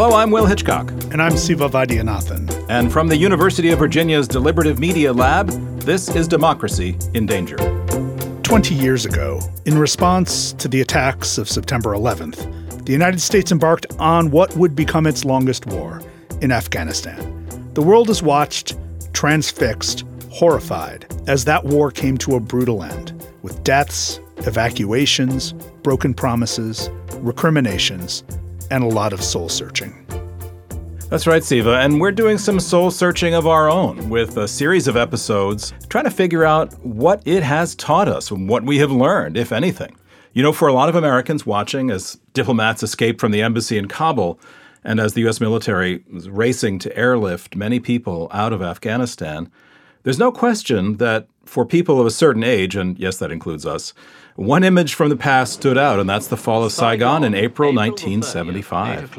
Hello, I'm Will Hitchcock. And I'm Siva Vaidhyanathan. And from the University of Virginia's Deliberative Media Lab, this is Democracy in Danger. 20 years ago, in response to the attacks of September 11th, the United States embarked on what would become its longest war in Afghanistan. The world has watched, transfixed, horrified, as that war came to a brutal end, with deaths, evacuations, broken promises, recriminations, and a lot of soul searching. That's right, Siva, and we're doing some soul searching of our own with a series of episodes trying to figure out what it has taught us and what we have learned, if anything. You know, for a lot of Americans watching as diplomats escaped from the embassy in Kabul and as the U.S. military was racing to airlift many people out of Afghanistan, there's no question that for people of a certain age, and yes, that includes us, one image from the past stood out, and that's the fall of Saigon in April 1975.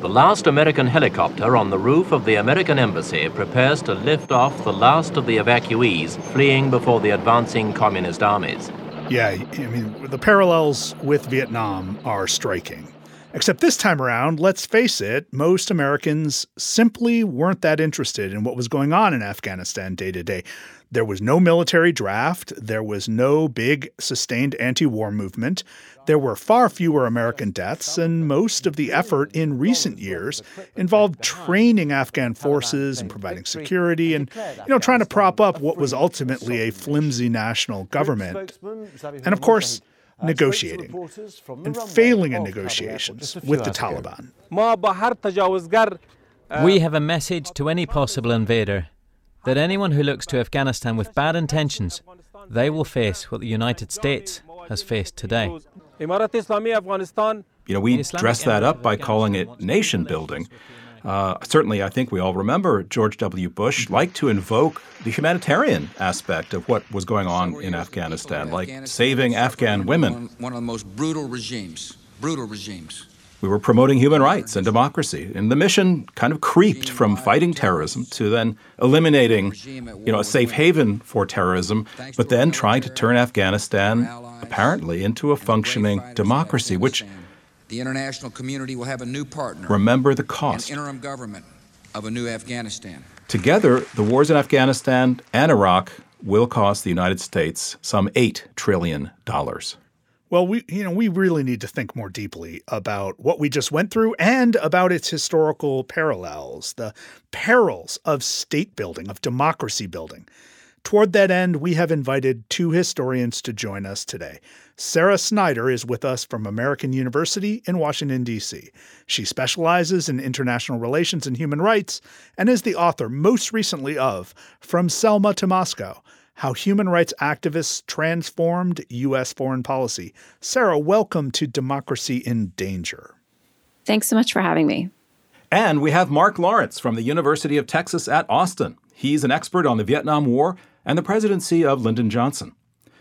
The last American helicopter on the roof of the American embassy prepares to lift off the last of the evacuees fleeing before the advancing communist armies. Yeah, I mean, the parallels with Vietnam are striking. Except this time around, let's face it, most Americans simply weren't that interested in what was going on in Afghanistan day to day. There was no military draft. There was no big sustained anti war movement. There were far fewer American deaths, and most of the effort in recent years involved training Afghan forces and providing security and, you know, trying to prop up what was ultimately a flimsy national government. And of course, negotiating and failing in negotiations with the Taliban. We have a message to any possible invader that anyone who looks to Afghanistan with bad intentions, they will face what the United States has faced today. You know, we dress that up by calling it nation building. Uh, certainly, I think we all remember George W. Bush liked to invoke the humanitarian aspect of what was going on in Afghanistan, like saving Afghan women. One of the most brutal regimes, brutal regimes. We were promoting human rights and democracy, and the mission kind of creeped from fighting terrorism to then eliminating, you know, a safe haven for terrorism, but then trying to turn Afghanistan apparently into a functioning democracy, which the international community will have a new partner. Remember the cost. An interim government of a new Afghanistan. Together, the wars in Afghanistan and Iraq will cost the United States some $8 trillion. Well, we you know we really need to think more deeply about what we just went through and about its historical parallels, the perils of state building, of democracy building. Toward that end, we have invited two historians to join us today. Sarah Snyder is with us from American University in Washington, D.C. She specializes in international relations and human rights and is the author, most recently, of From Selma to Moscow how human rights activists transformed U.S. foreign policy. Sarah, welcome to Democracy in Danger. Thanks so much for having me. And we have Mark Lawrence from the University of Texas at Austin. He's an expert on the Vietnam War and the presidency of Lyndon Johnson.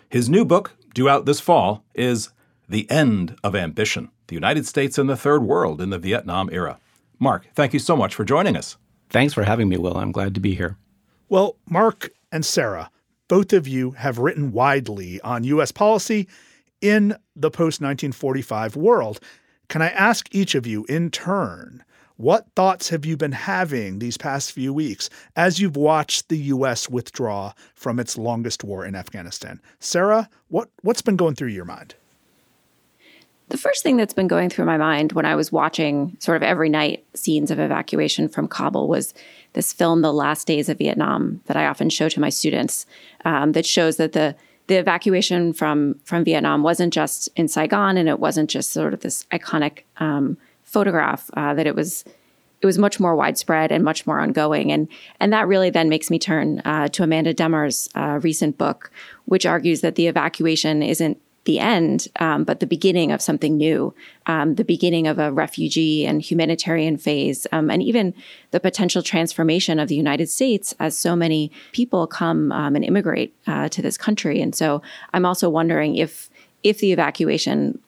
His new book, due out this fall, is The End of Ambition The United States and the Third World in the Vietnam Era. Mark, thank you so much for joining us. Thanks for having me, Will. I'm glad to be here. Well, Mark and Sarah, both of you have written widely on U.S. policy in the post 1945 world. Can I ask each of you in turn, what thoughts have you been having these past few weeks as you've watched the U.S. withdraw from its longest war in Afghanistan? Sarah, what, what's been going through your mind? The first thing that's been going through my mind when I was watching sort of every night scenes of evacuation from Kabul was this film, The Last Days of Vietnam, that I often show to my students, um, that shows that the the evacuation from from Vietnam wasn't just in Saigon, and it wasn't just sort of this iconic um, photograph. Uh, that it was it was much more widespread and much more ongoing, and and that really then makes me turn uh, to Amanda Demmer's uh, recent book, which argues that the evacuation isn't the end, um, but the beginning of something new, um, the beginning of a refugee and humanitarian phase, um, and even the potential transformation of the United States as so many people come um, and immigrate uh, to this country. And so I'm also wondering if if the evacuation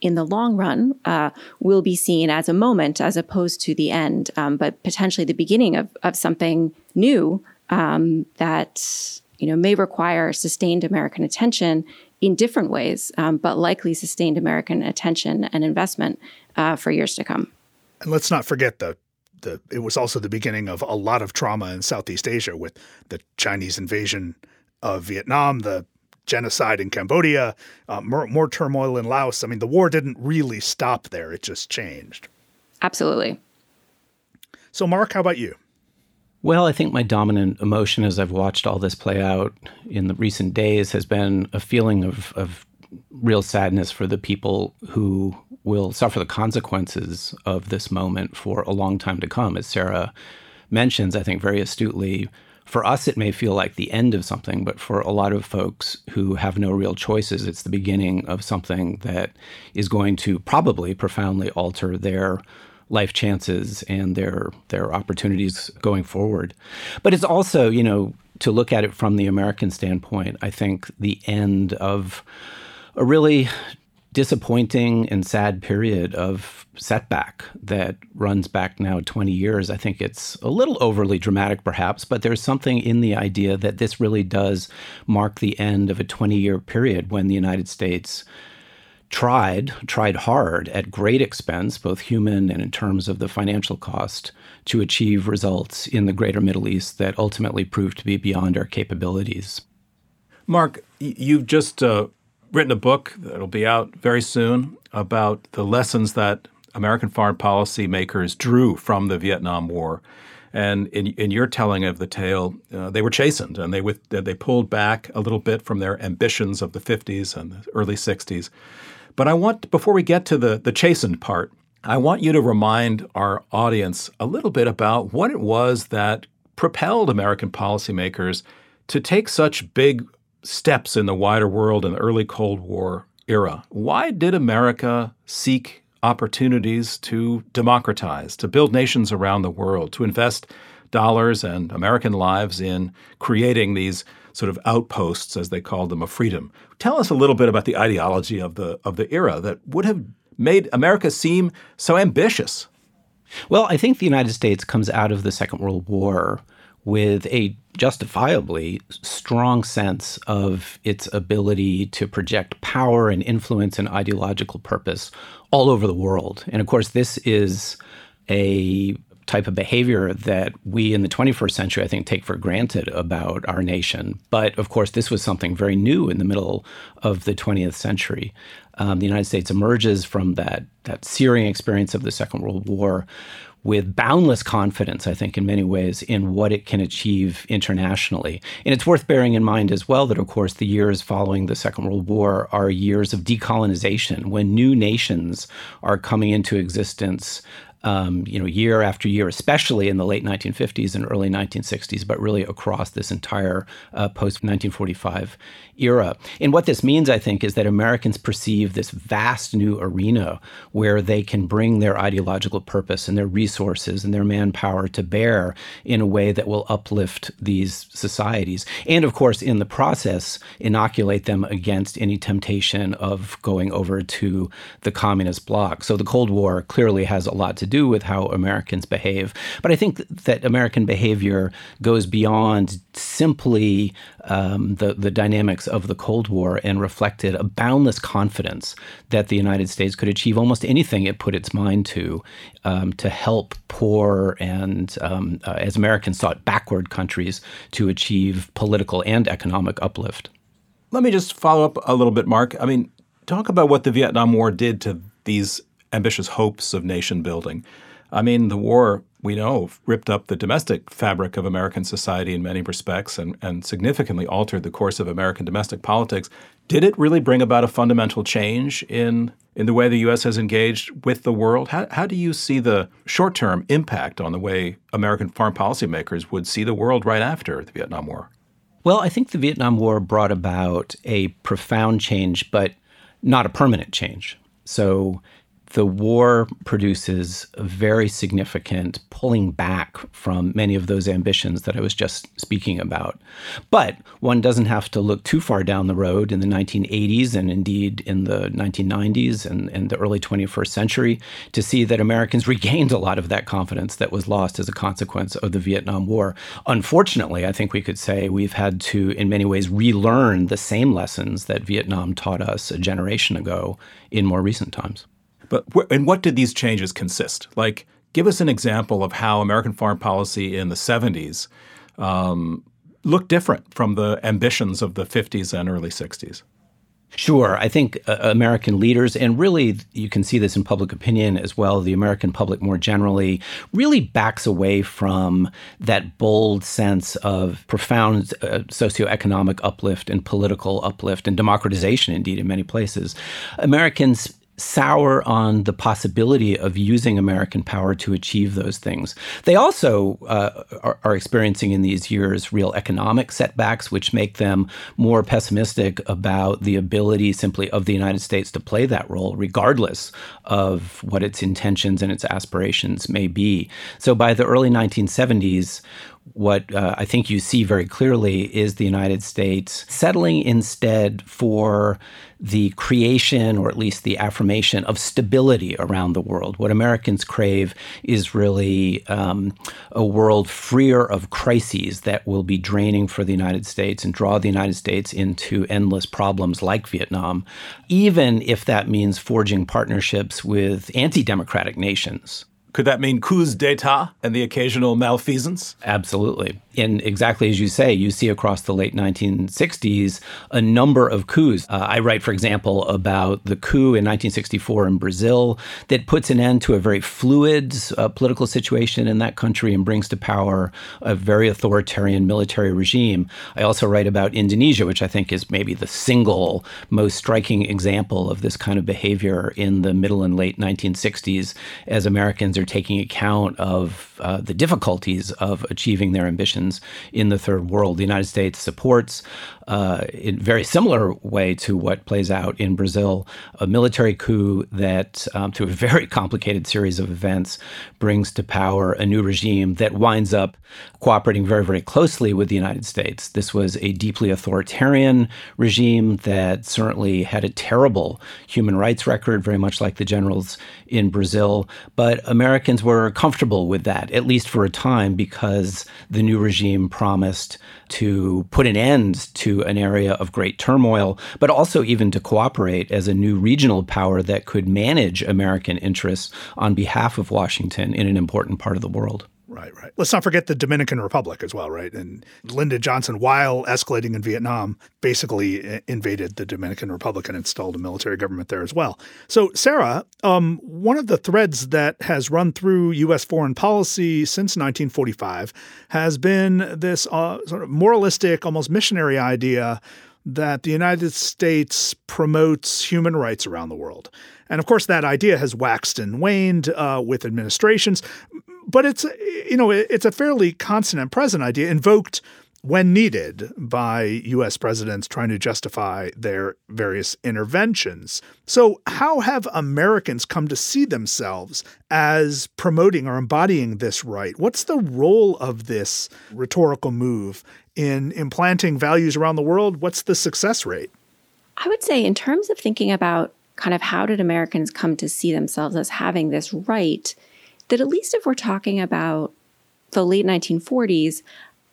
in the long run uh, will be seen as a moment as opposed to the end, um, but potentially the beginning of, of something new um, that you know may require sustained American attention in different ways, um, but likely sustained American attention and investment uh, for years to come. And let's not forget the the it was also the beginning of a lot of trauma in Southeast Asia with the Chinese invasion of Vietnam, the genocide in Cambodia, uh, more, more turmoil in Laos. I mean, the war didn't really stop there; it just changed. Absolutely. So, Mark, how about you? Well, I think my dominant emotion as I've watched all this play out in the recent days has been a feeling of, of real sadness for the people who will suffer the consequences of this moment for a long time to come. As Sarah mentions, I think very astutely, for us, it may feel like the end of something, but for a lot of folks who have no real choices, it's the beginning of something that is going to probably profoundly alter their life chances and their their opportunities going forward. But it's also, you know, to look at it from the American standpoint, I think the end of a really disappointing and sad period of setback that runs back now 20 years. I think it's a little overly dramatic, perhaps, but there's something in the idea that this really does mark the end of a 20 year period when the United States tried, tried hard at great expense, both human and in terms of the financial cost, to achieve results in the greater Middle East that ultimately proved to be beyond our capabilities. Mark, you've just uh, written a book that'll be out very soon about the lessons that American foreign policy makers drew from the Vietnam War. And in, in your telling of the tale, uh, they were chastened and they, with, they pulled back a little bit from their ambitions of the 50s and the early 60s. But I want, before we get to the, the chastened part, I want you to remind our audience a little bit about what it was that propelled American policymakers to take such big steps in the wider world in the early Cold War era. Why did America seek opportunities to democratize, to build nations around the world, to invest dollars and American lives in creating these sort of outposts, as they called them, of freedom. Tell us a little bit about the ideology of the of the era that would have made America seem so ambitious. Well, I think the United States comes out of the Second World War with a justifiably strong sense of its ability to project power and influence and ideological purpose all over the world. And of course, this is a type of behavior that we in the 21st century, I think, take for granted about our nation. But of course, this was something very new in the middle of the 20th century. Um, the United States emerges from that, that searing experience of the Second World War with boundless confidence, I think, in many ways, in what it can achieve internationally. And it's worth bearing in mind as well that, of course, the years following the Second World War are years of decolonization when new nations are coming into existence um, you know, year after year, especially in the late 1950s and early 1960s, but really across this entire uh, post 1945 era. And what this means, I think, is that Americans perceive this vast new arena where they can bring their ideological purpose and their resources and their manpower to bear in a way that will uplift these societies. And of course, in the process, inoculate them against any temptation of going over to the communist bloc. So the Cold War clearly has a lot to do do with how Americans behave. But I think that American behavior goes beyond simply um, the, the dynamics of the Cold War and reflected a boundless confidence that the United States could achieve almost anything it put its mind to um, to help poor and, um, uh, as Americans thought, backward countries to achieve political and economic uplift. Let me just follow up a little bit, Mark. I mean, talk about what the Vietnam War did to these ambitious hopes of nation building. I mean, the war, we know, ripped up the domestic fabric of American society in many respects and, and significantly altered the course of American domestic politics. Did it really bring about a fundamental change in, in the way the U.S. has engaged with the world? How, how do you see the short term impact on the way American foreign policymakers would see the world right after the Vietnam War? Well, I think the Vietnam War brought about a profound change, but not a permanent change. So the war produces a very significant pulling back from many of those ambitions that I was just speaking about. But one doesn't have to look too far down the road in the 1980s and indeed in the 1990s and, and the early 21st century to see that Americans regained a lot of that confidence that was lost as a consequence of the Vietnam War. Unfortunately, I think we could say we've had to, in many ways, relearn the same lessons that Vietnam taught us a generation ago in more recent times. But and what did these changes consist? Like, give us an example of how American foreign policy in the 70s um, looked different from the ambitions of the 50s and early 60s. Sure. I think uh, American leaders, and really you can see this in public opinion as well, the American public more generally, really backs away from that bold sense of profound uh, socioeconomic uplift and political uplift and democratization, indeed, in many places. Americans sour on the possibility of using American power to achieve those things. They also uh, are, are, experiencing in these years real economic setbacks, which make them more pessimistic about the ability simply of the United States to play that role, regardless of what its intentions and its aspirations may be. So by the early 1970s, what uh, I think you see very clearly is the United States settling instead for the creation or at least the affirmation of stability around the world. What Americans crave is really um, a world freer of crises that will be draining for the United States and draw the United States into endless problems like Vietnam, even if that means forging partnerships with anti democratic nations. Could that mean coups d'etat and the occasional malfeasance? Absolutely. And exactly as you say, you see across the late 1960s a number of coups. Uh, I write, for example, about the coup in 1964 in Brazil that puts an end to a very fluid uh, political situation in that country and brings to power a very authoritarian military regime. I also write about Indonesia, which I think is maybe the single most striking example of this kind of behavior in the middle and late 1960s as Americans are taking account of uh, the difficulties of achieving their ambitions in the third world. The United States supports, uh, in very similar way to what plays out in Brazil, a military coup that, um, through a very complicated series of events, brings to power a new regime that winds up cooperating very, very closely with the United States. This was a deeply authoritarian regime that certainly had a terrible human rights record, very much like the generals in Brazil. But Americans were comfortable with that, at least for a time, because the new regime promised to put an end to an area of great turmoil, but also even to cooperate as a new regional power that could manage American interests on behalf of Washington in an important part of the world. Right, right. Let's not forget the Dominican Republic as well, right? And Lyndon Johnson, while escalating in Vietnam, basically invaded the Dominican Republic and installed a military government there as well. So, Sarah, um, one of the threads that has run through U.S. foreign policy since 1945 has been this uh, sort of moralistic, almost missionary idea that the United States promotes human rights around the world. And of course, that idea has waxed and waned uh, with administrations but it's you know it's a fairly constant and present idea invoked when needed by US presidents trying to justify their various interventions. So, how have Americans come to see themselves as promoting or embodying this right? What's the role of this rhetorical move in implanting values around the world? What's the success rate? I would say, in terms of thinking about kind of how did Americans come to see themselves as having this right, that at least if we're talking about the late 1940s,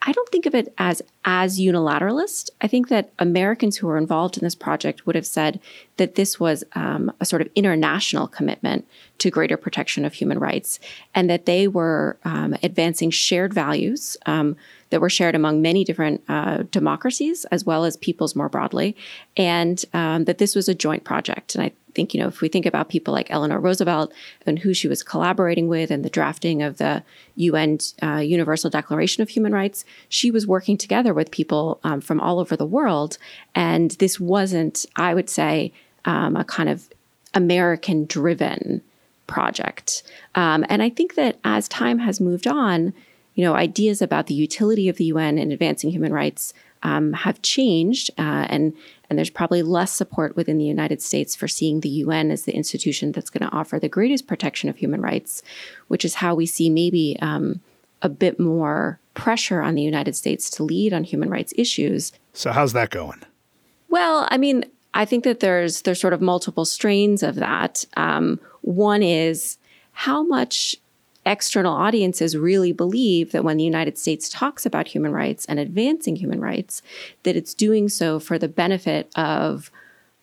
I don't think of it as as unilateralist. I think that Americans who were involved in this project would have said that this was um, a sort of international commitment to greater protection of human rights, and that they were um, advancing shared values um, that were shared among many different uh, democracies as well as peoples more broadly, and um, that this was a joint project. And I think, you know, if we think about people like Eleanor Roosevelt and who she was collaborating with and the drafting of the UN uh, Universal Declaration of Human Rights, she was working together with people um, from all over the world. And this wasn't, I would say, um, a kind of American driven project. Um, and I think that as time has moved on, you know, ideas about the utility of the UN in advancing human rights um, have changed, uh, and and there's probably less support within the United States for seeing the UN as the institution that's going to offer the greatest protection of human rights, which is how we see maybe um, a bit more pressure on the United States to lead on human rights issues. So how's that going? Well, I mean, I think that there's there's sort of multiple strains of that. Um, one is how much external audiences really believe that when the United States talks about human rights and advancing human rights, that it's doing so for the benefit of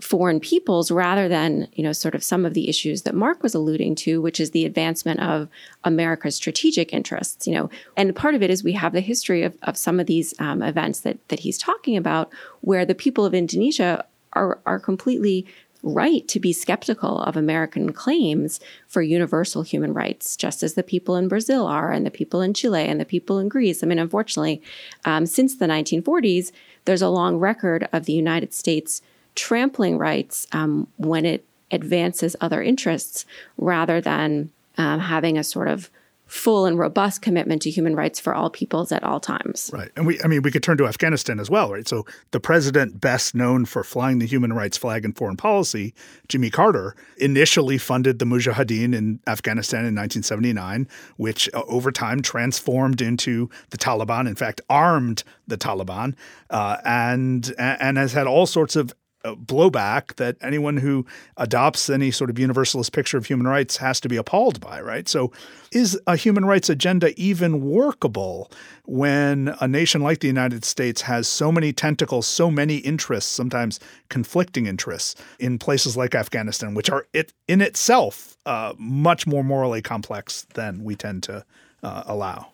foreign peoples rather than you know sort of some of the issues that mark was alluding to which is the advancement of america's strategic interests you know. And part of it is we have the history of, of some of these um, events that that he's talking about where the people of indonesia are are completely right to be skeptical of American claims for universal human rights, just as the people in Brazil are, and the people in Chile, and the people in Greece. I mean, unfortunately, um, since the 1940s, there's a long record of the United States trampling rights um, when it advances other interests rather than um, having a sort of full and robust commitment to human rights for all peoples at all times. Right. And we I mean we could turn to Afghanistan as well, right? So the president best known for flying the human rights flag in foreign policy, Jimmy Carter, initially funded the Mujahideen in Afghanistan in 1979, which uh, over time transformed into the Taliban, in fact armed the Taliban, uh, and and has had all sorts of blowback that anyone who adopts any sort of universalist picture of human rights has to be appalled by, right? So, is a human rights agenda even workable when a nation like the United States has so many tentacles, so many interests, sometimes conflicting interests in places like Afghanistan, which are it in itself uh, much more morally complex than we tend to uh, allow?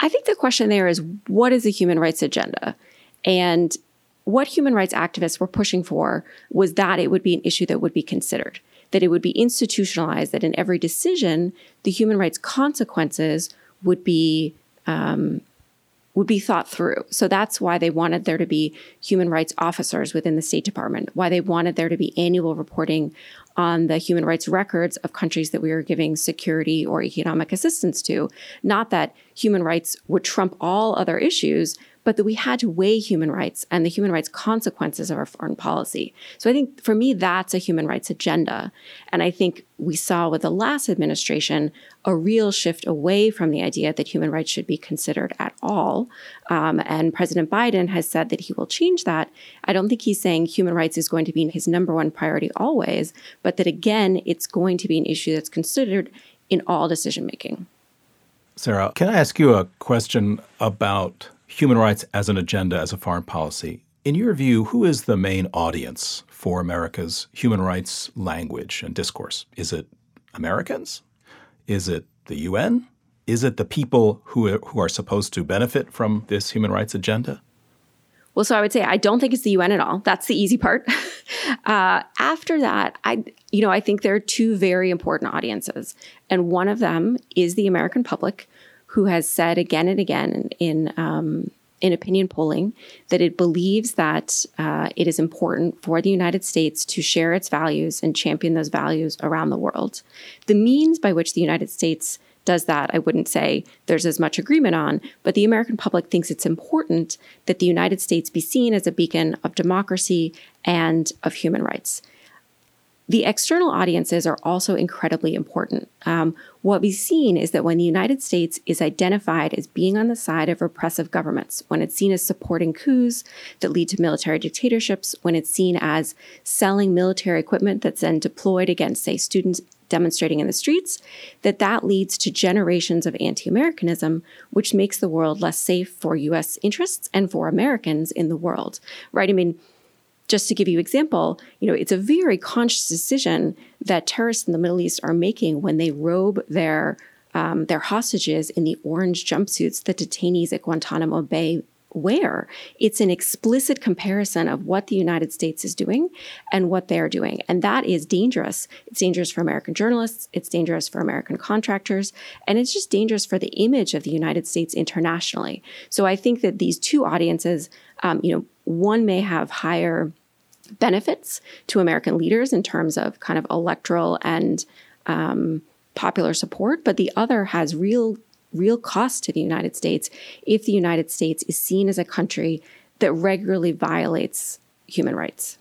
I think the question there is what is a human rights agenda? And what human rights activists were pushing for was that it would be an issue that would be considered, that it would be institutionalized, that in every decision, the human rights consequences would be um, would be thought through. So that's why they wanted there to be human rights officers within the State Department, why they wanted there to be annual reporting on the human rights records of countries that we were giving security or economic assistance to. Not that human rights would trump all other issues, but that we had to weigh human rights and the human rights consequences of our foreign policy. So I think for me, that's a human rights agenda. And I think we saw with the last administration a real shift away from the idea that human rights should be considered at all. Um, and President Biden has said that he will change that. I don't think he's saying human rights is going to be his number one priority always, but that again, it's going to be an issue that's considered in all decision making. Sarah, can I ask you a question about human rights as an agenda, as a foreign policy. In your view, who is the main audience for America's human rights language and discourse? Is it Americans? Is it the UN? Is it the people who, who are supposed to benefit from this human rights agenda? Well, so I would say I don't think it's the UN at all. That's the easy part. uh, after that, I, you know, I think there are two very important audiences, and one of them is the American public, who has said again and again in um, in opinion polling that it believes that uh, it is important for the United States to share its values and champion those values around the world. The means by which the United States does that, I wouldn't say there's as much agreement on, but the American public thinks it's important that the United States be seen as a beacon of democracy and of human rights. The external audiences are also incredibly important. Um, what we've seen is that when the United States is identified as being on the side of repressive governments, when it's seen as supporting coups that lead to military dictatorships, when it's seen as selling military equipment that's then deployed against, say, students demonstrating in the streets, that that leads to generations of anti-Americanism, which makes the world less safe for U.S. interests and for Americans in the world. Right? I mean just to give you example, you know, it's a very conscious decision that terrorists in the Middle East are making when they robe their um, their hostages in the orange jumpsuits that detainees at Guantanamo Bay wear. It's an explicit comparison of what the United States is doing and what they're doing. And that is dangerous. It's dangerous for American journalists, it's dangerous for American contractors, and it's just dangerous for the image of the United States internationally. So I think that these two audiences, um, you know, one may have higher benefits to American leaders in terms of kind of electoral and um, popular support, but the other has real real cost to the United States if the United States is seen as a country that regularly violates human rights.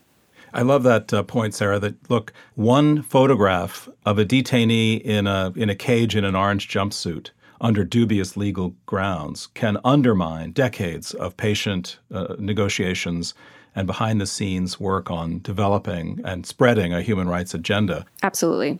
I love that uh, point, Sarah. That look, one photograph of a detainee in a in a cage in an orange jumpsuit under dubious legal grounds can undermine decades of patient uh, negotiations and behind the scenes work on developing and spreading a human rights agenda. Absolutely.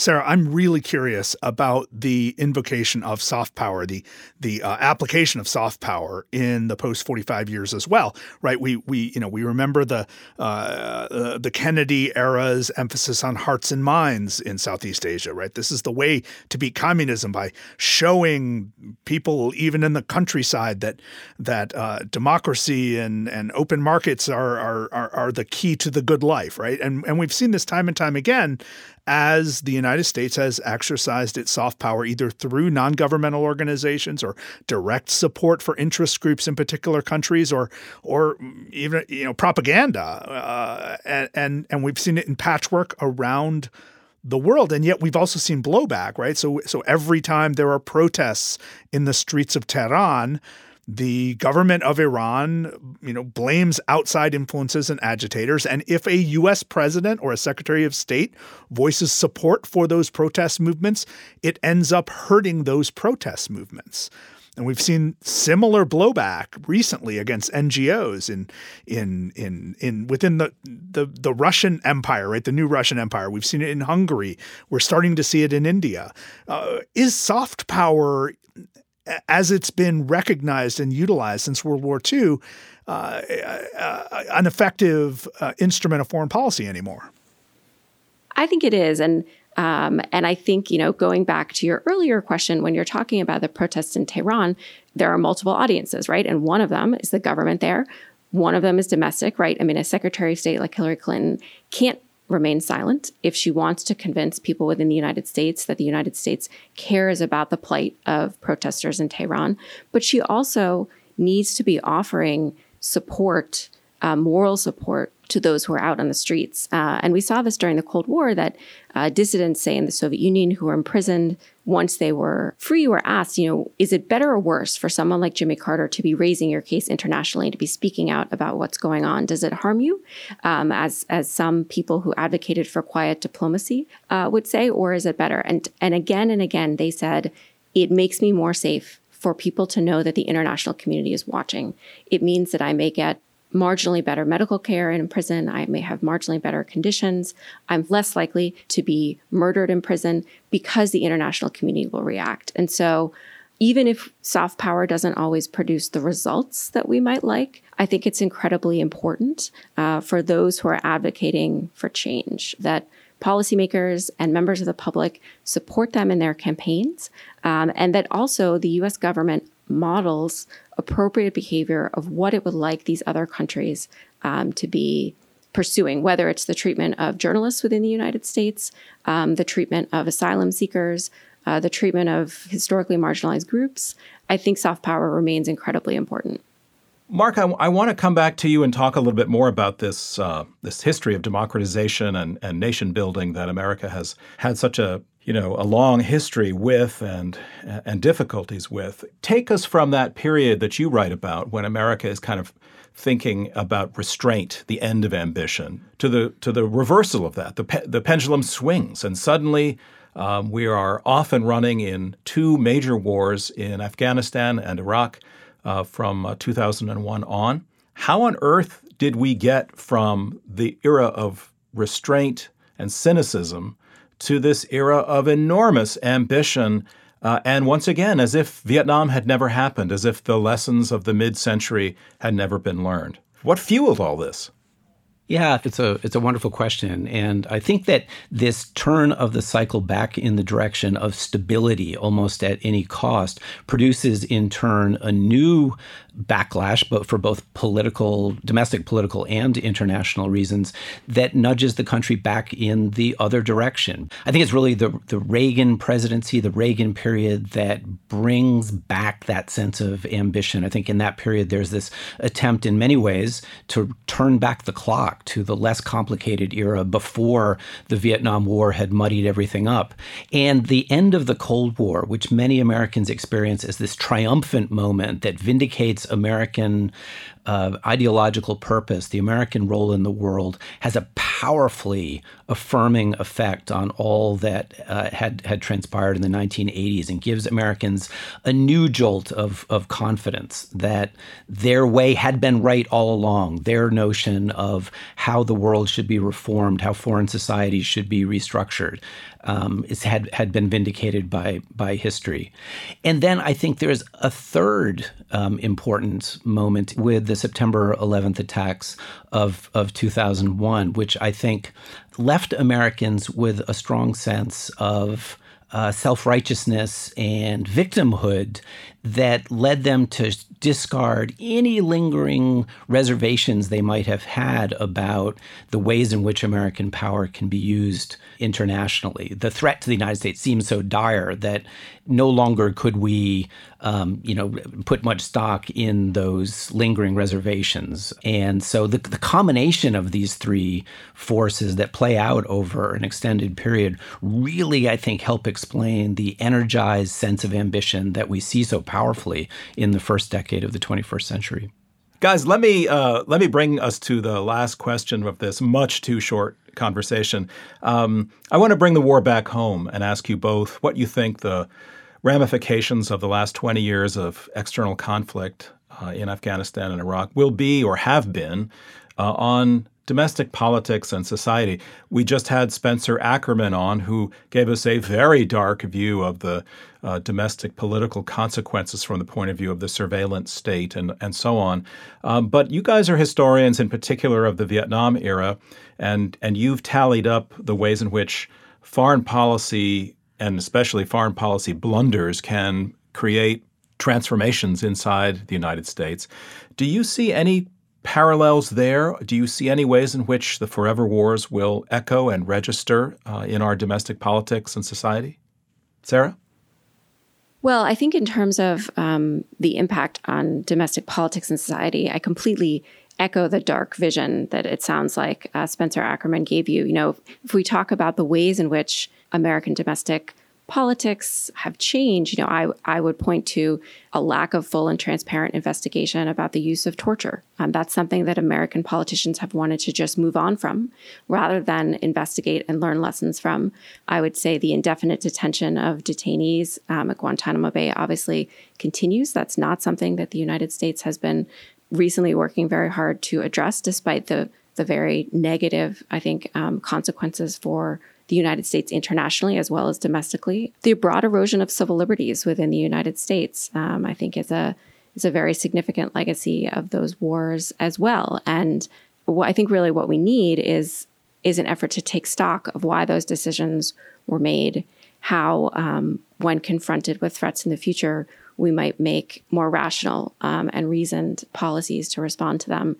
Sarah, I'm really curious about the invocation of soft power, the the uh, application of soft power in the post 45 years as well, right? We we you know we remember the uh, uh, the Kennedy era's emphasis on hearts and minds in Southeast Asia, right? This is the way to beat communism by showing people even in the countryside that that uh, democracy and and open markets are, are are are the key to the good life, right? And and we've seen this time and time again as the United States has exercised its soft power either through non governmental organizations or direct support for interest groups in particular countries or or even you know propaganda uh, and, and and we've seen it in patchwork around the world. And yet we've also seen blowback right? So so every time there are protests in the streets of Tehran the government of Iran, you know, blames outside influences and agitators. And if a U.S. president or a secretary of state voices support for those protest movements, it ends up hurting those protest movements. And we've seen similar blowback recently against NGOs in in in in within the, the the Russian Empire, right? The new Russian Empire. We've seen it in Hungary. We're starting to see it in India. Uh, is soft power as it's been recognized and utilized since World War II, uh, an effective uh, instrument of foreign policy anymore. I think it is, and um, and I think you know going back to your earlier question when you're talking about the protests in Tehran, there are multiple audiences, right? And one of them is the government there. One of them is domestic, right? I mean, a Secretary of State like Hillary Clinton can't remain silent if she wants to convince people within the United States that the United States cares about the plight of protesters in Tehran. But she also needs to be offering support, uh, moral support to those who are out on the streets. Uh, and we saw this during the Cold War that uh, dissidents, say in the Soviet Union, who were imprisoned once they were free, were asked, you know, is it better or worse for someone like Jimmy Carter to be raising your case internationally, to be speaking out about what's going on? Does it harm you, um, as as some people who advocated for quiet diplomacy uh, would say, or is it better? And and again and again, they said it makes me more safe for people to know that the international community is watching. It means that I may get marginally better medical care in prison. I may have marginally better conditions. I'm less likely to be murdered in prison because the international community will react. And so, even if soft power doesn't always produce the results that we might like, I think it's incredibly important uh, for those who are advocating for change that policymakers and members of the public support them in their campaigns, um, and that also the US government models appropriate behavior of what it would like these other countries um, to be pursuing, whether it's the treatment of journalists within the United States, um, the treatment of asylum seekers, uh, the treatment of historically marginalized groups. I think soft power remains incredibly important. Mark, I, I want to come back to you and talk a little bit more about this uh, this history of democratization and, and nation building that America has had such a you know a long history with and and difficulties with. Take us from that period that you write about when America is kind of thinking about restraint, the end of ambition, to the to the reversal of that. The pe- the pendulum swings, and suddenly um, we are off and running in two major wars in Afghanistan and Iraq uh, from uh, 2001 on. How on earth did we get from the era of restraint and cynicism to this era of enormous ambition. Uh, and once again, as if Vietnam had never happened, as if the lessons of the mid century had never been learned. What fueled all this? Yeah, it's a it's a wonderful question, and I think that this turn of the cycle back in the direction of stability, almost at any cost, produces in turn a new backlash, but for both political, domestic political, and international reasons, that nudges the country back in the other direction. I think it's really the the Reagan presidency, the Reagan period, that brings back that sense of ambition. I think in that period there's this attempt, in many ways, to turn back the clock to the less complicated era before the Vietnam War had muddied everything up. And the end of the Cold War, which many Americans experience as this triumphant moment that vindicates American uh, ideological purpose, the American role in the world, has a powerfully affirming effect on all that uh, had had transpired in the 1980s, and gives Americans a new jolt of of confidence that their way had been right all along. Their notion of how the world should be reformed, how foreign societies should be restructured, um, is, had had been vindicated by by history. And then I think there's a third um, important moment with the September 11th attacks of of 2001, which I think left Americans with a strong sense of uh, self righteousness and victimhood that led them to discard any lingering reservations they might have had about the ways in which American power can be used internationally. The threat to the United States seemed so dire that no longer could we, um, you know, put much stock in those lingering reservations. And so the, the combination of these three forces that play out over an extended period really, I think, help explain the energized sense of ambition that we see so powerfully in the first decade of the 21st century. Guys, let me uh, let me bring us to the last question of this much too short conversation. Um, I want to bring the war back home and ask you both what you think the ramifications of the last 20 years of external conflict uh, in Afghanistan and Iraq will be or have been uh, on domestic politics and society. We just had Spencer Ackerman on, who gave us a very dark view of the uh, domestic political consequences from the point of view of the surveillance state and, and so on. Um, but you guys are historians, in particular of the Vietnam era, and, and you've tallied up the ways in which foreign policy and especially foreign policy blunders can create transformations inside the United States. Do you see any parallels there? Do you see any ways in which the forever wars will echo and register uh, in our domestic politics and society? Sarah? Well, I think in terms of um, the impact on domestic politics and society, I completely echo the dark vision that it sounds like uh, Spencer Ackerman gave you. You know, if we talk about the ways in which American domestic politics have changed, you know, I, I would point to a lack of full and transparent investigation about the use of torture. Um, that's something that American politicians have wanted to just move on from rather than investigate and learn lessons from. I would say the indefinite detention of detainees um, at Guantanamo Bay obviously continues. That's not something that the United States has been recently working very hard to address, despite the the very negative, I think, um, consequences for the United States internationally as well as domestically. The broad erosion of civil liberties within the United States, um, I think, is a is a very significant legacy of those wars as well. And what I think really what we need is is an effort to take stock of why those decisions were made, how um, when confronted with threats in the future, we might make more rational um, and reasoned policies to respond to them.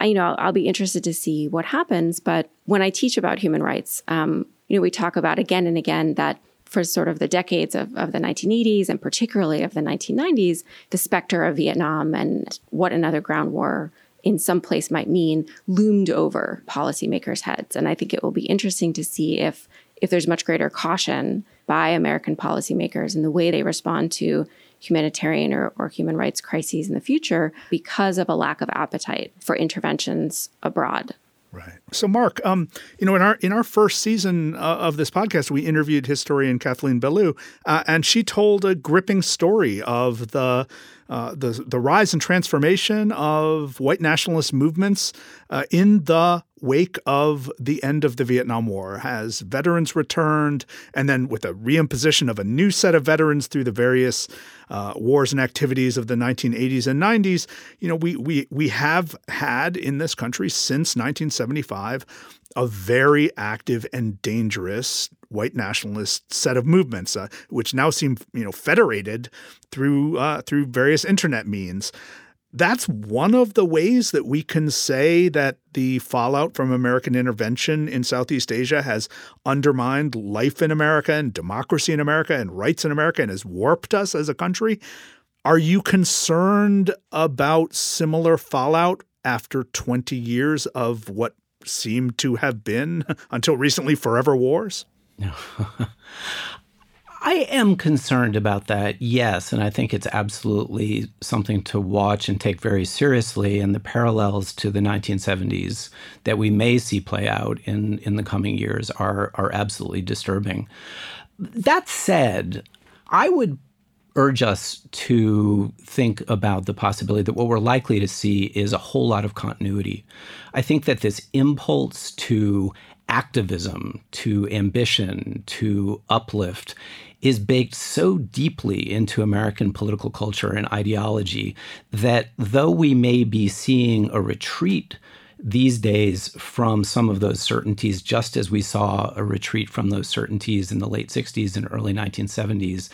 I, you know, I'll, I'll, be interested to see what happens. But when I teach about human rights, um, you know, we talk about again and again that for sort of the decades of, of the 1980s and particularly of the 1990s, the specter of Vietnam and what another ground war in some place might mean loomed over policymakers' heads. And I think it will be interesting to see if if there's much greater caution by American policymakers in the way they respond to humanitarian or, or human rights crises in the future because of a lack of appetite for interventions abroad. Right. So, Mark, um, you know, in our in our first season uh, of this podcast, we interviewed historian Kathleen Belew, uh, and she told a gripping story of the uh, the the rise and transformation of white nationalist movements uh, in the wake of the end of the Vietnam War. Has veterans returned, and then with a reimposition of a new set of veterans through the various uh, wars and activities of the 1980s and 90s, you know, we we we have had in this country since 1975 a very active and dangerous white nationalist set of movements, uh, which now seem you know federated through uh, through various internet means. That's one of the ways that we can say that the fallout from American intervention in Southeast Asia has undermined life in America and democracy in America and rights in America and has warped us as a country. Are you concerned about similar fallout after 20 years of what seemed to have been, until recently, forever wars? No. I, am concerned about that, yes. And I think it's absolutely something to watch and take very seriously. And the parallels to the 1970s that we may see play out in, in the coming years are, are absolutely disturbing. That said, I would urge us to think about the possibility that what we're likely to see is a whole lot of continuity. I think that this impulse to activism, to ambition, to uplift is baked so deeply into American political culture and ideology that though we may be seeing a retreat these days from some of those certainties, just as we saw a retreat from those certainties in the late 60s and early 1970s,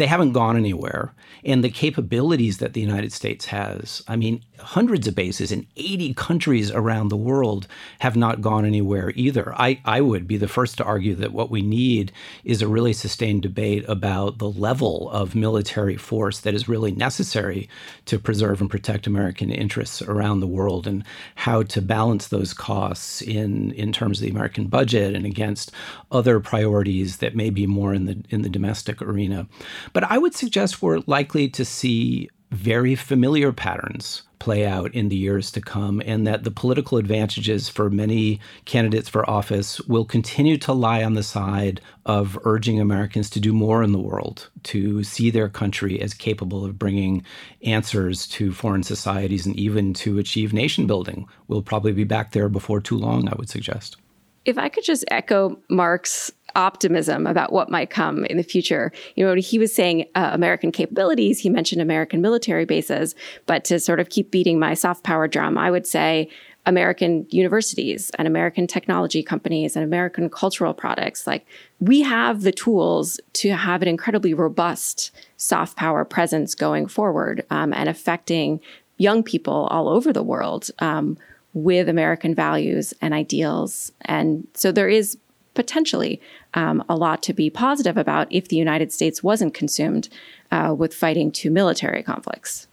they haven't gone anywhere. And the capabilities that the United States has, I mean, hundreds of bases in 80 countries around the world have not gone anywhere either. I, I would be the first to argue that what we need is a really sustained debate about the level of military force that is really necessary to preserve and protect American interests around the world and how to balance those costs in, in terms of the American budget and against other priorities that may be more in the in the domestic arena. But I would suggest we're likely to see very familiar patterns play out in the years to come, and that the political advantages for many candidates for office will continue to lie on the side of urging Americans to do more in the world, to see their country as capable of bringing answers to foreign societies and even to achieve nation building. We'll probably be back there before too long, I would suggest. If I could just echo Mark's optimism about what might come in the future. You know, he was saying uh, American capabilities, he mentioned American military bases, but to sort of keep beating my soft power drum, I would say American universities and American technology companies and American cultural products. Like, we have the tools to have an incredibly robust soft power presence going forward um, and affecting young people all over the world. Um, with American values and ideals. And so there is potentially um, a lot to be positive about if the United States wasn't consumed uh, with fighting two military conflicts.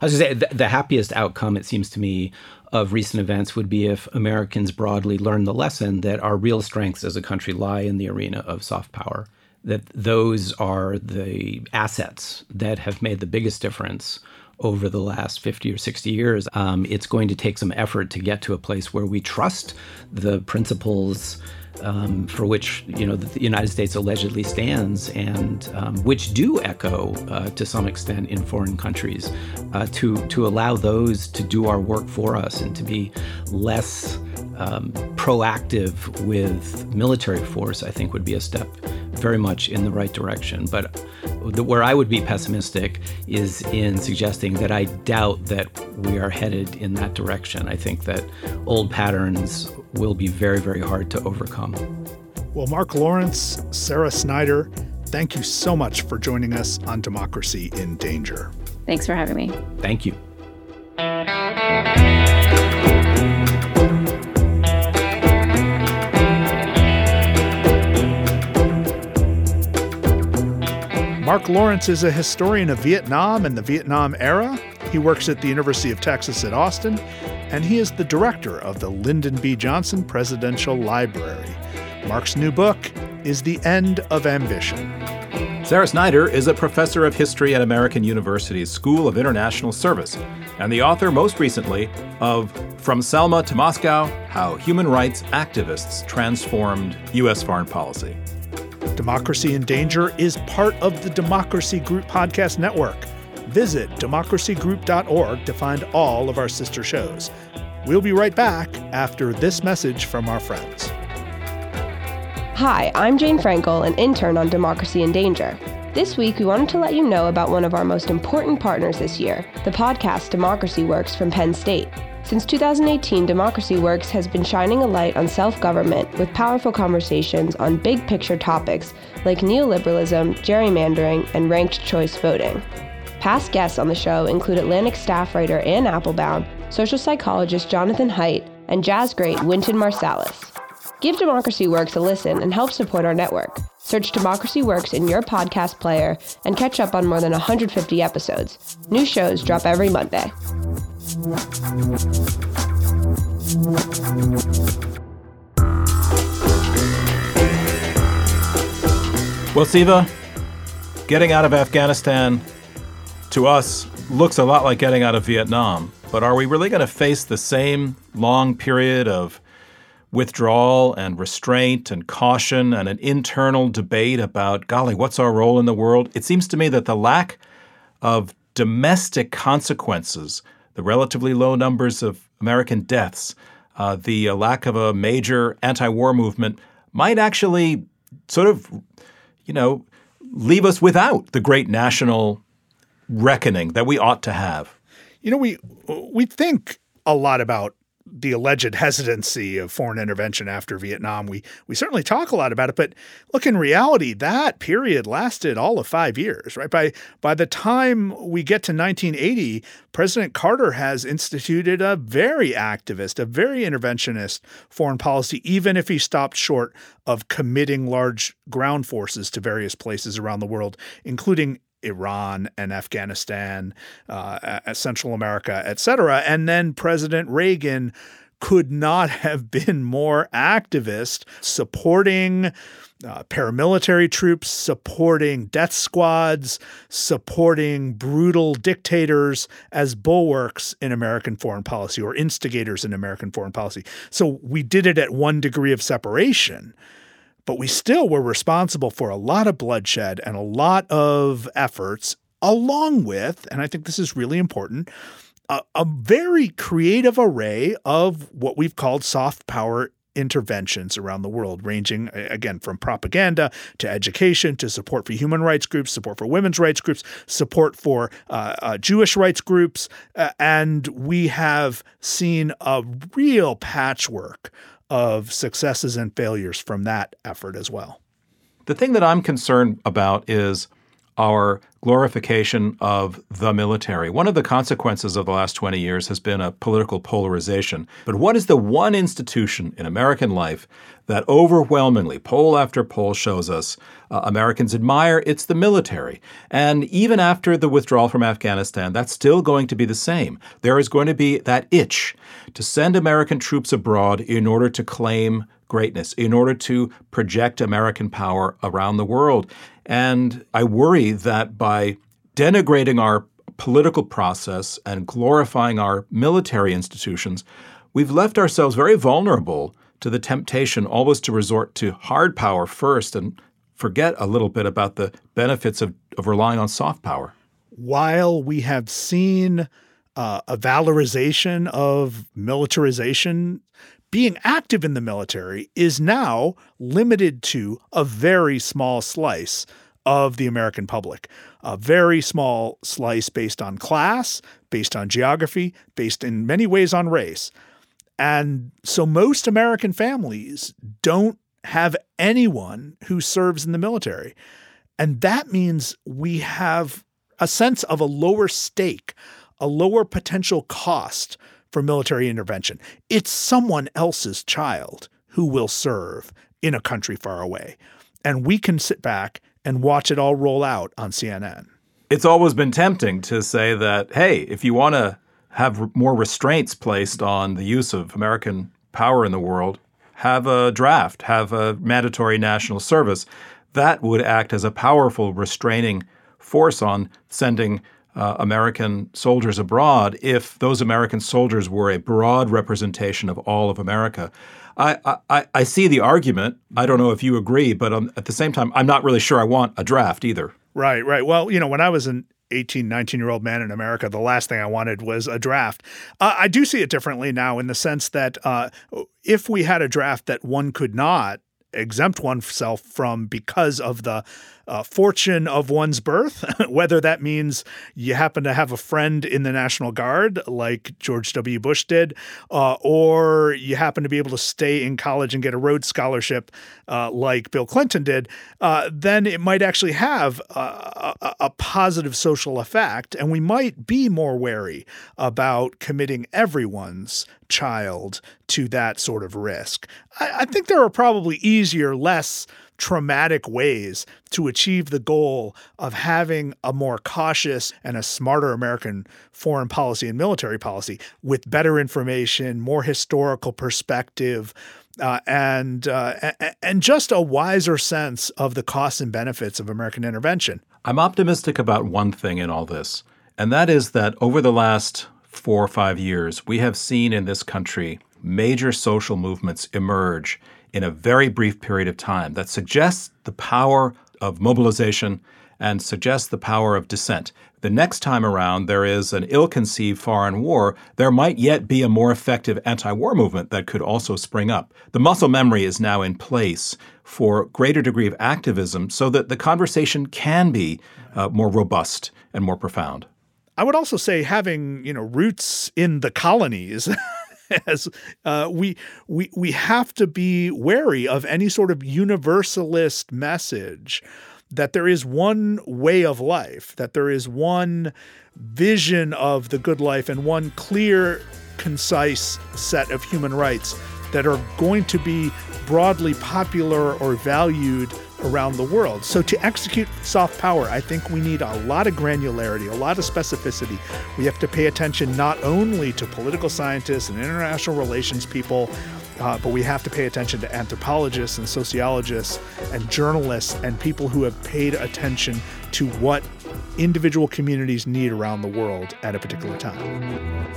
I was going to say the, the happiest outcome, it seems to me, of recent events would be if Americans broadly learn the lesson that our real strengths as a country lie in the arena of soft power. That those are the assets that have made the biggest difference over the last 50 or 60 years. Um, it's going to take some effort to get to a place where we trust the principles um, for which you know the United States allegedly stands, and um, which do echo uh, to some extent in foreign countries, uh, to to allow those to do our work for us and to be less um, proactive with military force, I think would be a step very much in the right direction. But the, where I would be pessimistic is in suggesting that I doubt that we are headed in that direction. I think that old patterns will be very, very hard to overcome. Well, Mark Lawrence, Sarah Snyder, thank you so much for joining us on Democracy in Danger. Thanks for having me. Thank you. Mark Lawrence is a historian of Vietnam and the Vietnam era. He works at the University of Texas at Austin, and he is the director of the Lyndon B. Johnson Presidential Library. Mark's new book is The End of Ambition. Sarah Snyder is a professor of history at American University's School of International Service and the author, most recently, of From Selma to Moscow How Human Rights Activists Transformed U.S. Foreign Policy. Democracy in Danger is part of the Democracy Group Podcast Network. Visit democracygroup.org to find all of our sister shows. We'll be right back after this message from our friends. Hi, I'm Jane Frankel, an intern on Democracy in Danger. This week, we wanted to let you know about one of our most important partners this year, the podcast Democracy Works from Penn State. Since 2018, Democracy Works has been shining a light on self government with powerful conversations on big picture topics like neoliberalism, gerrymandering, and ranked choice voting. Past guests on the show include Atlantic staff writer Anne Applebaum, social psychologist Jonathan Haidt, and jazz great Wynton Marsalis. Give Democracy Works a listen and help support our network. Search Democracy Works in your podcast player and catch up on more than 150 episodes. New shows drop every Monday. Well, Siva, getting out of Afghanistan to us looks a lot like getting out of Vietnam. But are we really going to face the same long period of withdrawal and restraint and caution and an internal debate about, golly, what's our role in the world? It seems to me that the lack of domestic consequences, the relatively low numbers of American deaths, uh, the uh, lack of a major anti war movement might actually sort of, you know, leave us without the great national reckoning that we ought to have. You know, we we think a lot about the alleged hesitancy of foreign intervention after Vietnam. We we certainly talk a lot about it, but look in reality, that period lasted all of five years, right? By by the time we get to 1980, President Carter has instituted a very activist, a very interventionist foreign policy, even if he stopped short of committing large ground forces to various places around the world, including Iran and Afghanistan, uh, Central America, et cetera. And then President Reagan could not have been more activist supporting uh, paramilitary troops, supporting death squads, supporting brutal dictators as bulwarks in American foreign policy or instigators in American foreign policy. So we did it at one degree of separation but we still were responsible for a lot of bloodshed and a lot of efforts, along with, and I think this is really important, a, a very creative array of what we've called soft power interventions around the world, ranging again from propaganda to education to support for human rights groups, support for women's rights groups, support for uh, uh, Jewish rights groups. Uh, and we have seen a real patchwork of successes and failures from that effort as well. The thing that I'm concerned about is our glorification of the military. One of the consequences of the last 20 years has been a political polarization. But what is the one institution in American life that overwhelmingly, poll after poll shows us, uh, Americans admire? It's the military. And even after the withdrawal from Afghanistan, that's still going to be the same. There is going to be that itch to send American troops abroad in order to claim greatness, in order to project American power around the world. And I worry that by denigrating our political process and glorifying our military institutions, we've left ourselves very vulnerable to the temptation always to resort to hard power first and forget a little bit about the benefits of, of relying on soft power. While we have seen uh, a valorization of militarization being active in the military is now limited to a very small slice of the American public. A very small slice based on class, based on geography, based in many ways on race. And so most American families don't have anyone who serves in the military. And that means we have a sense of a lower stake, a lower potential cost for military intervention. It's someone else's child who will serve in a country far away. And we can sit back and watch it all roll out on CNN. It's always been tempting to say that, hey, if you want to have more restraints placed on the use of American power in the world, have a draft, have a mandatory national service. That would act as a powerful restraining force on sending uh, American soldiers abroad if those American soldiers were a broad representation of all of America. I, I, I see the argument. I don't know if you agree, but um, at the same time, I'm not really sure I want a draft either. Right, right. Well, you know, when I was an 18, 19 year old man in America, the last thing I wanted was a draft. Uh, I do see it differently now in the sense that uh, if we had a draft that one could not exempt oneself from because of the uh, fortune of one's birth, whether that means you happen to have a friend in the National Guard like George W. Bush did, uh, or you happen to be able to stay in college and get a Rhodes Scholarship uh, like Bill Clinton did, uh, then it might actually have a, a, a positive social effect. And we might be more wary about committing everyone's child to that sort of risk. I, I think there are probably easier, less traumatic ways to achieve the goal of having a more cautious and a smarter American foreign policy and military policy with better information, more historical perspective, uh, and uh, and just a wiser sense of the costs and benefits of American intervention. I'm optimistic about one thing in all this, and that is that over the last four or five years, we have seen in this country major social movements emerge in a very brief period of time that suggests the power of mobilization and suggests the power of dissent. The next time around there is an ill conceived foreign war, there might yet be a more effective anti war movement that could also spring up. The muscle memory is now in place for greater degree of activism so that the conversation can be uh, more robust and more profound. I would also say having, you know, roots in the colonies as uh, we we we have to be wary of any sort of universalist message that there is one way of life, that there is one vision of the good life and one clear, concise set of human rights that are going to be broadly popular or valued around the world. So, to execute soft power, I think we need a lot of granularity, a lot of specificity. We have to pay attention not only to political scientists and international relations people, uh, but we have to pay attention to anthropologists and sociologists and journalists and people who have paid attention to what individual communities need around the world at a particular time.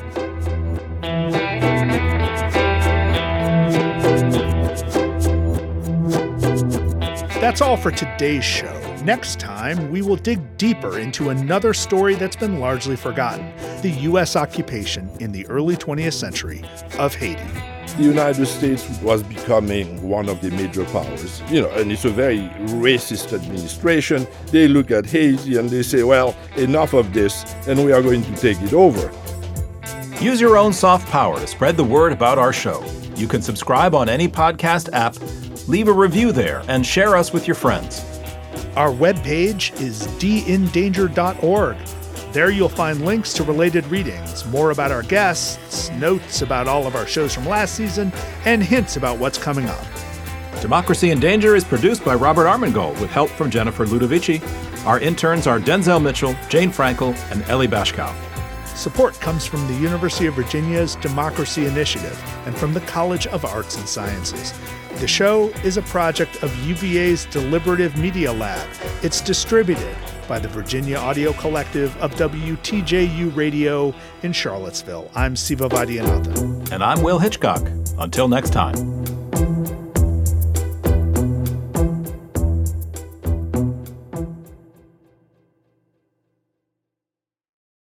That's all for today's show. Next time, we will dig deeper into another story that's been largely forgotten the U.S. occupation in the early 20th century of Haiti. The United States was becoming one of the major powers, you know, and it's a very racist administration. They look at Haiti and they say, well, enough of this, and we are going to take it over. Use your own soft power to spread the word about our show. You can subscribe on any podcast app leave a review there, and share us with your friends. Our webpage is dindanger.org. There you'll find links to related readings, more about our guests, notes about all of our shows from last season, and hints about what's coming up. Democracy in Danger is produced by Robert Armengol with help from Jennifer Ludovici. Our interns are Denzel Mitchell, Jane Frankel, and Ellie Bashkow. Support comes from the University of Virginia's Democracy Initiative and from the College of Arts and Sciences. The show is a project of UVA's Deliberative Media Lab. It's distributed by the Virginia Audio Collective of WTJU Radio in Charlottesville. I'm Siva Vaidhyanathan. And I'm Will Hitchcock. Until next time.